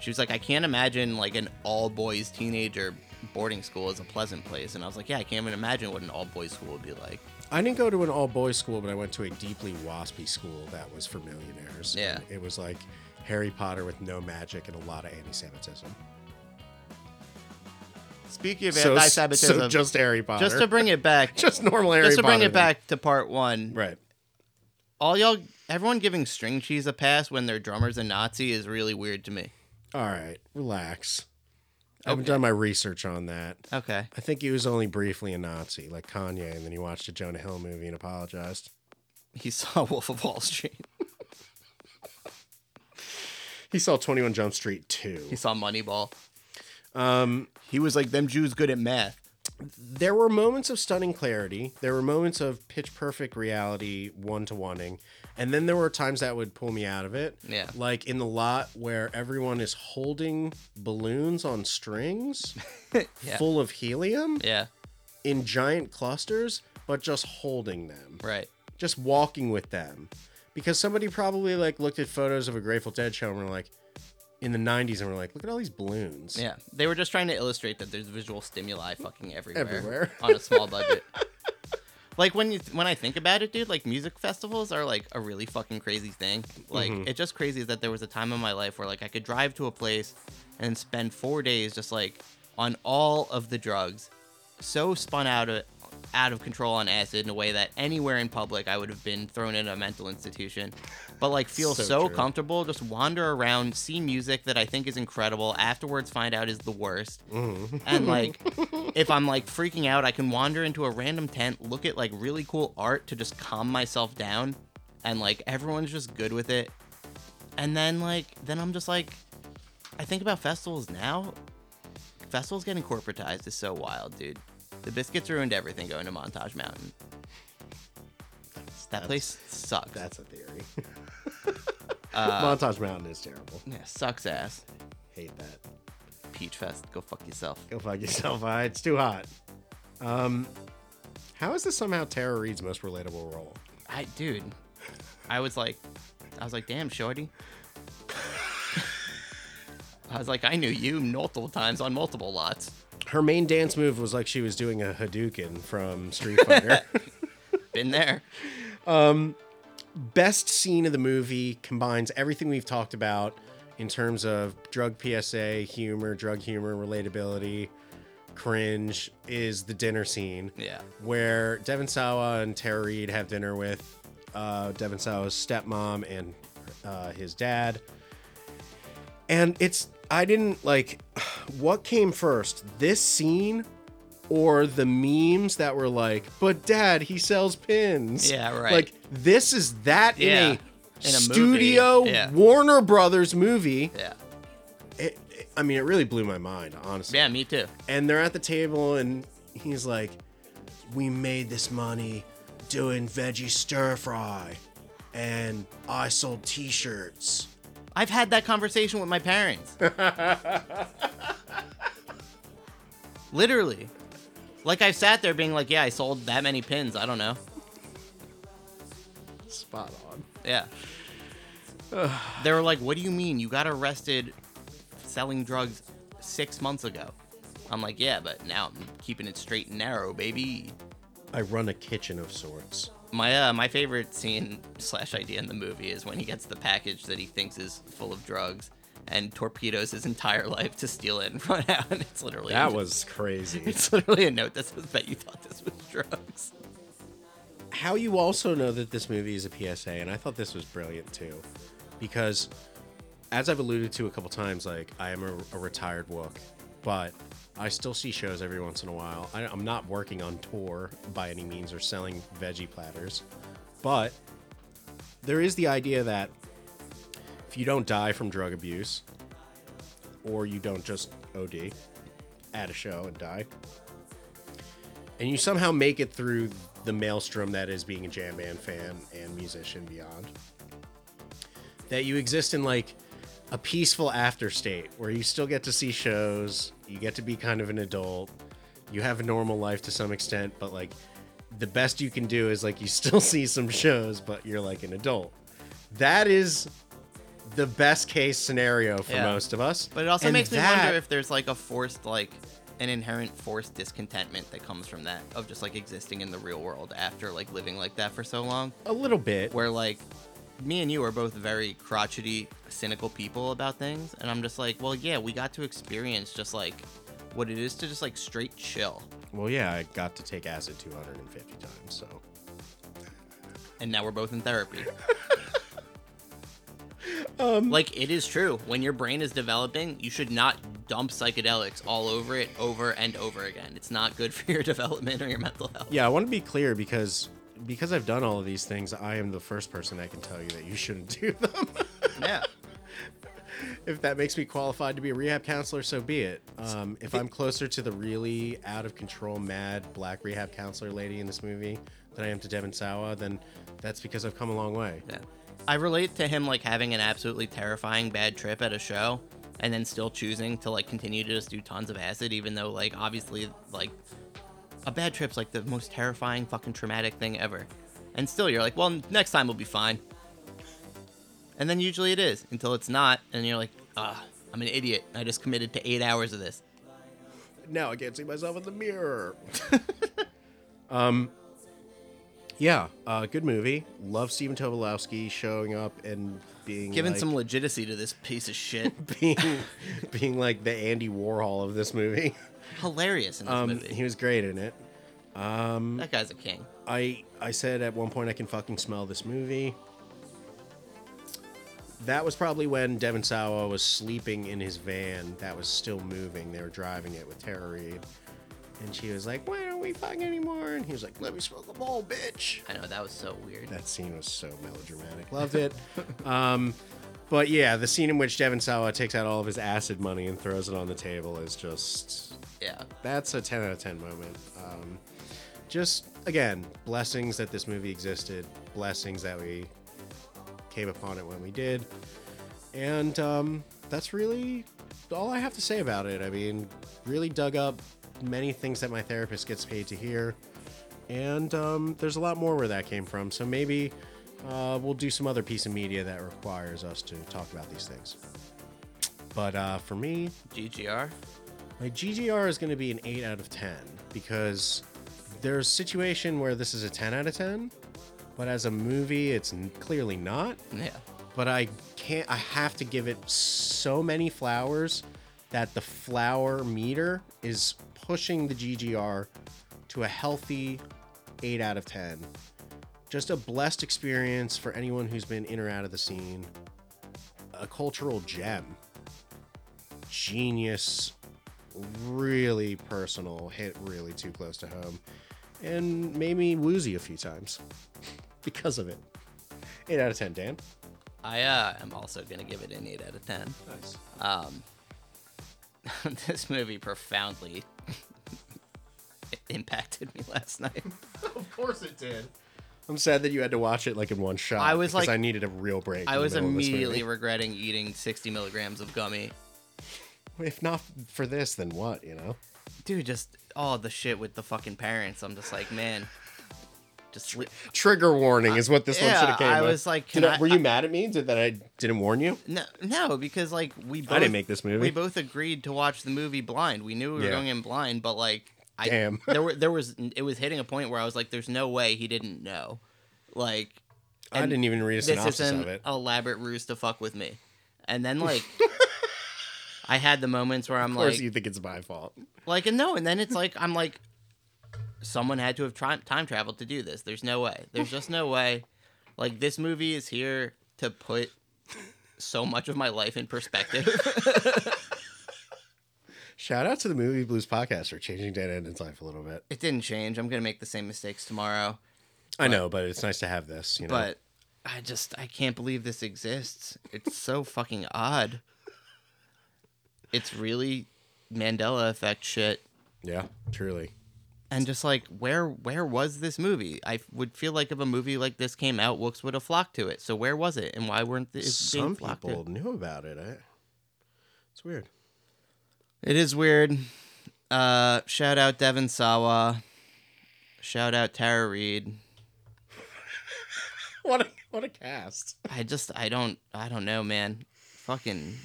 she was like, I can't imagine like an all boys teenager boarding school is a pleasant place, and I was like, yeah, I can't even imagine what an all boys school would be like. I didn't go to an all boys school, but I went to a deeply waspy school that was for millionaires. Yeah. It was like Harry Potter with no magic and a lot of anti Semitism. Speaking of So, anti-Semitism, so just Harry Potter. just to bring it back, [LAUGHS] just normal Harry Potter. just to bring Potter it back to part one. Right. all y'all, everyone giving string cheese a pass when their drummer's a Nazi is really weird to me. All right. Relax. I haven't Okay. done my research on that. Okay, I think he was only briefly a Nazi, like Kanye, and then he watched a Jonah Hill movie and apologized. he saw [LAUGHS] Wolf of Wall Street. He saw 21 Jump Street too. He saw Moneyball. Um, He was like, them Jews good at math. there were moments of stunning clarity. There were moments of pitch perfect reality, one to oneing, and then there were times that would pull me out of it. Yeah. like in the lot where everyone is holding balloons on strings, [LAUGHS] Yeah. full of helium Yeah, in giant clusters, but just holding them, right. just walking with them, because somebody probably like looked at photos of a Grateful Dead show and were like. In the 90s, and we're like, look at all these balloons. Yeah, they were just trying to illustrate that there's visual stimuli fucking everywhere, Everywhere. on a small budget. [LAUGHS] like when you when I think about it, dude, like music festivals are like a really fucking crazy thing. Like mm-hmm. it's just crazy that there was a time in my life where like I could drive to a place and spend four days just like on all of the drugs, so spun out of out of control on acid in a way that anywhere in public I would have been thrown in a mental institution. But like feel So so, comfortable, just wander around, see music that I think is incredible, afterwards find out is the worst. Mm-hmm. And like [LAUGHS] if I'm like freaking out, I can wander into a random tent, look at like really cool art to just calm myself down. And like everyone's just good with it. And then like then I'm just like I think about festivals now. Festivals getting corporatized is so wild, dude. The biscuits ruined everything going to Montage Mountain. That place sucks. That's a theory. [LAUGHS] Uh, Montage Mountain is terrible. yeah, sucks ass. Hate that. Peach Fest, go fuck yourself. Go fuck yourself. [LAUGHS] Uh, it's too hot. Um, how is this somehow Tara Reid's most relatable role? I, dude, I was like, I was like, damn, shorty. [LAUGHS] I was like, I knew you multiple times on multiple lots. Her main dance move was like she was doing a Hadouken from Street Fighter. [LAUGHS] Been there. Best scene of the movie combines everything we've talked about in terms of drug PSA, humor, drug humor, relatability, cringe, is the dinner scene. Yeah. where Devon Sawa and Tara Reid have dinner with uh, Devon Sawa's stepmom and uh, his dad. And it's, I didn't like, [SIGHS] what came first, this scene or the memes that were like, but dad, he sells pins. Yeah, right. Like, this is that Yeah. in a, In a studio yeah. Warner Brothers movie. Yeah. It, it- I mean, it really blew my mind, honestly Yeah, me too. and they're at the table and he's like we made this money doing veggie stir fry and i sold t-shirts I've had that conversation with my parents. [LAUGHS] Literally. Like I've sat there being like, yeah, I sold that many pins. I don't know. spot on Yeah. [SIGHS] they were like, what do you mean? You got arrested selling drugs six months ago. I'm like, yeah, but now I'm keeping it straight and narrow, baby. i run a kitchen of sorts My uh, my favorite scene slash idea in the movie is when he gets the package that he thinks is full of drugs and torpedoes his entire life to steal it and run out. And it's literally that was crazy [LAUGHS] it's literally a note that says, "Bet you thought this was drugs." how you also know that this movie is a psa and i thought this was brilliant too because as i've alluded to a couple times like i am a, a retired wook but i still see shows every once in a while. I, i'm not working on tour by any means or selling veggie platters but there is the idea that if you don't die from drug abuse or you don't just od at a show and die and you somehow make it through the maelstrom that is being a jam band fan and musician beyond that you exist in like a peaceful after state where you still get to see shows you get to be kind of an adult you have a normal life to some extent but like the best you can do is like you [LAUGHS] still see some shows but you're like an adult that is the best case scenario for Yeah. most of us But it also And makes me that- wonder if there's like a forced like an inherent forced discontentment that comes from that of just like existing in the real world after like living like that for so long. a little bit where like me and you are both very crotchety, cynical people about things, and I'm just like, well, yeah, we got to experience just like what it is to just like straight chill, well yeah i got to take acid 250 times so. And now we're both in therapy. [LAUGHS] Um, like it is true. When your brain is developing you should not dump psychedelics all over it over and over again. It's not good [LAUGHS] for your development or your mental health. Yeah, I want to be clear because because I've done all of these things, I am the first person that can tell you that you shouldn't do them. [LAUGHS] yeah [LAUGHS] if that makes me qualified to be a rehab counselor, so be it. Um, if I'm closer to the really out of control, mad black rehab counselor lady in this movie than I am to Devon Sawa, then that's because I've come a long way. Yeah. I relate to him like having an absolutely terrifying bad trip at a show and then still choosing to like continue to just do tons of acid even though like obviously like a bad trip's like the most terrifying fucking traumatic thing ever. And still you're like, well, next time we'll be fine. And then usually it is until it's not and you're like, ah, I'm an idiot. I just committed to 8 hours of this. Now I can't see myself in the mirror. [LAUGHS] um, yeah, uh, good movie. Love Stephen Tobolowsky showing up and being Giving like- some legitimacy to this piece of shit. [LAUGHS] being being like the Andy Warhol of this movie. Hilarious in this Um, movie. he was great in it. that guy's a king. I I said at one point I can fucking smell this movie. That was probably when Devon Sawa was sleeping in his van that was still moving. They were driving it with Tara Reid. And she was like, Why we fuck anymore? And he was like, Let me smoke a bowl, bitch. I know that was so weird. That scene was so melodramatic. Loved it. [LAUGHS] um, but yeah, the scene in which Devon Sawa takes out all of his acid money and throws it on the table is just Yeah. that's a 10 out of 10 moment. Um, just again, blessings that this movie existed, blessings that we came upon it when we did, and um, that's really all I have to say about it. I mean, really dug up many things that my therapist gets paid to hear, and um, there's a lot more where that came from. So maybe uh, we'll do some other piece of media that requires us to talk about these things. But uh, for me, GGR. My GGR is going to be an 8 out of 10 because there's a situation where this is a 10 out of 10, but as a movie, it's clearly not. Yeah. But I can't, I have to give it so many flowers that the flower meter is pushing the GGR to a healthy 8 out of 10. Just a blessed experience for anyone who's been in or out of the scene. A cultural gem. Genius, really personal, hit really too close to home, and made me woozy a few times [LAUGHS] because of it. 8 out of 10, Dan. I uh, am also gonna give it an eight out of ten. Nice. Um, [LAUGHS] this movie profoundly [LAUGHS] impacted me last night. [LAUGHS] Of course it did. I'm sad that you had to watch it like in one shot. I was because like- I needed a real break. I in the was middle of this immediately movie. regretting eating 60 milligrams of gummy. If not for this, then what? You know. Dude, just all the shit with the fucking parents. I'm just like, man, just li- Trigger warning is what this one should have came. I with. was like, I- I- were you mad at me? Did that I didn't warn you? no, no, because like we both I didn't make this movie. we both agreed to watch the movie blind. We knew we were Yeah. going in blind, but like, I Damn. there were there was it was hitting a point where I was like, there's no way he didn't know, like. I didn't even read a this synopsis is an of it. elaborate ruse to fuck with me, and then [LAUGHS] like. I had the moments where I'm Of course, like, you think it's my fault. Like, and no, and then it's like, I'm like, someone had to have tri- time traveled to do this. There's no way. There's just no way. Like, this movie is here to put so much of my life in perspective. [LAUGHS] Shout out to the Movie Blues podcast for changing Dan Eden's life a little bit. it didn't change. I'm going to make the same mistakes tomorrow. I know, but it's nice to have this. You know, But I just, I can't believe this exists. It's so fucking odd. It's really Mandela effect shit. yeah, truly. And just like where where was this movie? I would feel like if a movie like this came out Wooks would have flocked to it. So where was it and why weren't being Some people knew about it. I, it's weird. it is weird. Uh shout out devon sawa. Shout out tara reid [LAUGHS] What a what a cast. i just i don't i don't know man. Fucking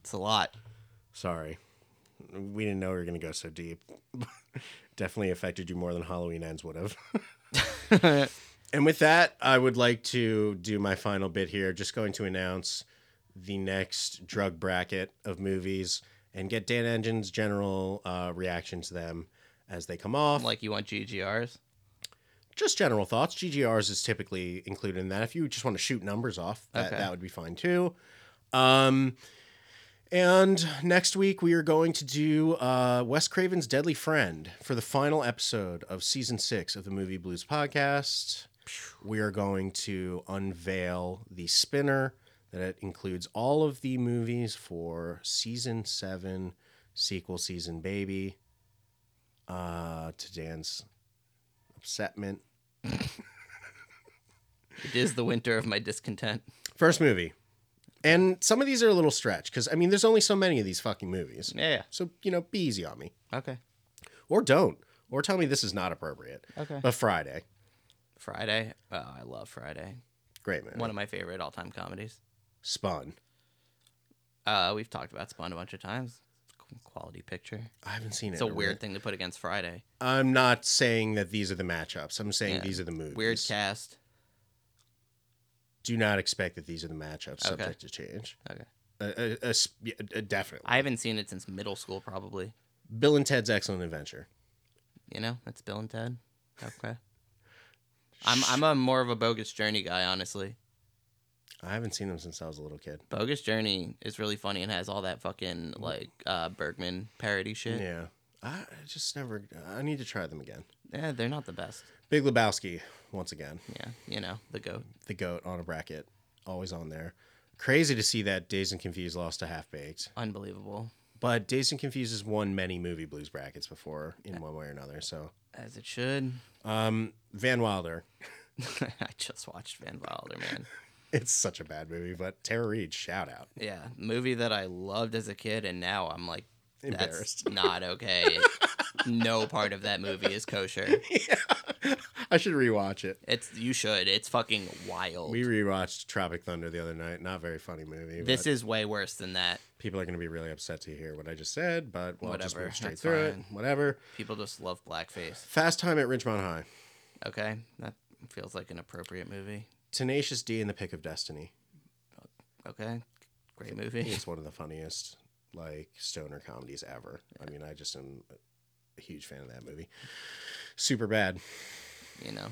it's a lot. Sorry, we didn't know we were gonna go so deep. [LAUGHS] Definitely affected you more than Halloween Ends would have. [LAUGHS] and with that, I would like to do my final bit here. Just going to announce the next drug bracket of movies and get Dan Engine's general uh, reaction to them as they come off. like you want ggrs just general thoughts. GGRs is typically included in that. If you just want to shoot numbers off, that, Okay. that would be fine too. Um, and next week we are going to do uh, Wes Craven's Deadly Friend for the final episode of season six of the Movie Blues podcast. We are going to unveil the spinner that it includes all of the movies for season seven, sequel season, baby. Uh, to Dan's upsetment. [LAUGHS] it is the winter of my discontent First movie. And some of these are a little stretch because, I mean, there's only so many of these fucking movies. yeah So, you know, be easy on me. okay Or don't. Or tell me this is not appropriate. Okay. But Friday. friday oh i love friday Great movie. one of my favorite all-time comedies Spun. Uh, we've talked about Spawn a bunch of times. Quality picture. I haven't seen it. It's a in weird minute. thing to put against Friday. I'm not saying that these are the matchups. I'm saying Yeah. these are the movies. Weird cast. Do not expect that these are the matchups Okay. subject to change. Okay. Uh, uh, uh, uh, definitely. I haven't seen it since middle school, probably. Bill and Ted's Excellent Adventure. You know, that's Bill and Ted. Okay. [LAUGHS] I'm I'm a more of a Bogus Journey guy, honestly. I haven't seen them since I was a little kid. Bogus Journey is really funny and has all that fucking like uh, Bergman parody shit. Yeah. I just never. I need to try them again. They're not the best. Big Lebowski, once again. Yeah, you know the goat. the goat on a bracket, always on there. Crazy to see that Dazed and Confused lost to Half Baked, Unbelievable, but Dazed and Confused has won many movie blues brackets before in one way or another. So, as it should. um, Van Wilder, [LAUGHS] [LAUGHS] I just watched Van Wilder, man. it's such a bad movie, but Tara Reid, shout out. Yeah, movie that I loved as a kid, and now I'm like, that's Embarrassed. [LAUGHS] not okay. No part of that movie is kosher. [LAUGHS] Yeah. I should rewatch it. It's you should. It's fucking wild. We rewatched Tropic Thunder the other night. Not very funny movie. this is way worse than that. people are going to be really upset to hear what I just said, but we'll just Whatever, move straight that's through fine. it. Whatever. People just love blackface. Fast Time at Ridgemont High. Okay, that feels like an appropriate movie. Tenacious D in the Pick of Destiny. Okay, great movie. it's one of the funniest like stoner comedies ever. I mean, I just am a huge fan of that movie. Super bad. You know,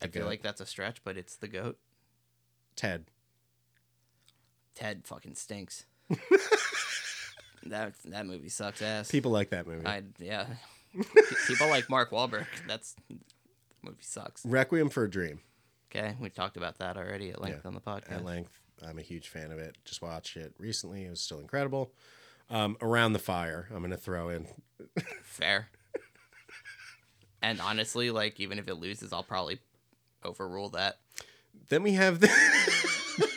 The I feel goat. like that's a stretch, but it's the goat. Ted. Ted fucking stinks. [LAUGHS] that that movie sucks ass. People like that movie. I yeah. People like Mark Wahlberg. That's the movie sucks. Requiem for a Dream. Okay, we talked about that already at length Yeah, on the podcast. At length. I'm a huge fan of it. Just watched it recently. It was still incredible. Um, Around the Fire. I'm going to throw in. Fair. and honestly, like even if it loses, I'll probably overrule that. Then we have the. [LAUGHS]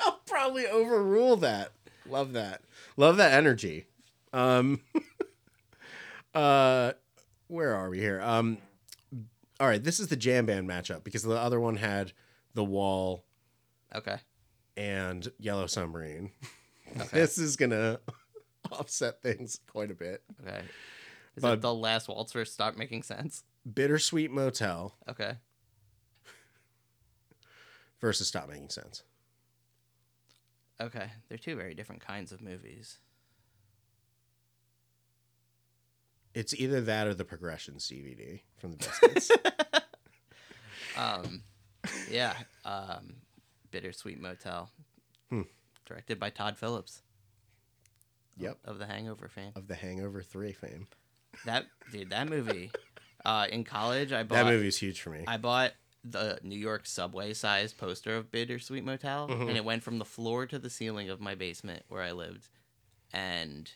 I'll probably overrule that. Love that. Love that energy. Um. [LAUGHS] uh, where are we here? Um. All right, this is the jam band matchup because the other one had the wall Okay. and Yellow Submarine. [LAUGHS] Okay. This is gonna [LAUGHS] offset things quite a bit. Okay. Is But- it the last waltzer stop making sense? Bittersweet Motel Okay. versus Stop Making Sense. Okay. They're two very different kinds of movies. It's either that or the Progressions DVD from the Biscuits. [LAUGHS] Um, yeah. Um, Bittersweet Motel. Hmm. Directed by Todd Phillips. Yep. Of the Hangover fame. of the Hangover 3 fame. That dude, that movie. Uh, in college, I bought. That movie is huge for me. I bought the New York subway sized poster of Bittersweet Motel, Mm-hmm. and it went from the floor to the ceiling of my basement where I lived. And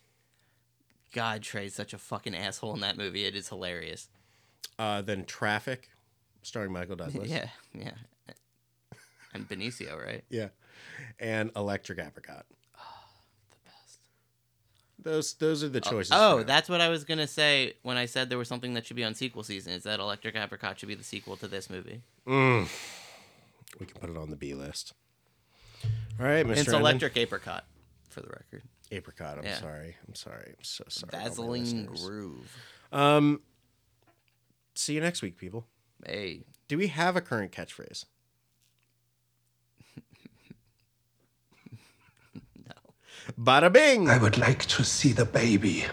God, Trey's such a fucking asshole in that movie. It is hilarious. Uh, then Traffic, starring Michael Douglas. [LAUGHS] Yeah, yeah. And Benicio, right? Yeah. And Electric Apricot. The best. Those those are the choices. Oh, for that's what I was gonna say when I said there was something that should be on sequel season. Is that Electric Apricot should be the sequel to this movie? Mm. We can put it on the B list. All right, Mr. It's. Electric Apricot, for the record. Apricot. I'm Yeah. sorry. I'm sorry. I'm so sorry. all my Dazzling listeners. groove. Um. See you next week, people. Hey, Do we have a current catchphrase? Bada bing. I would like to see the baby.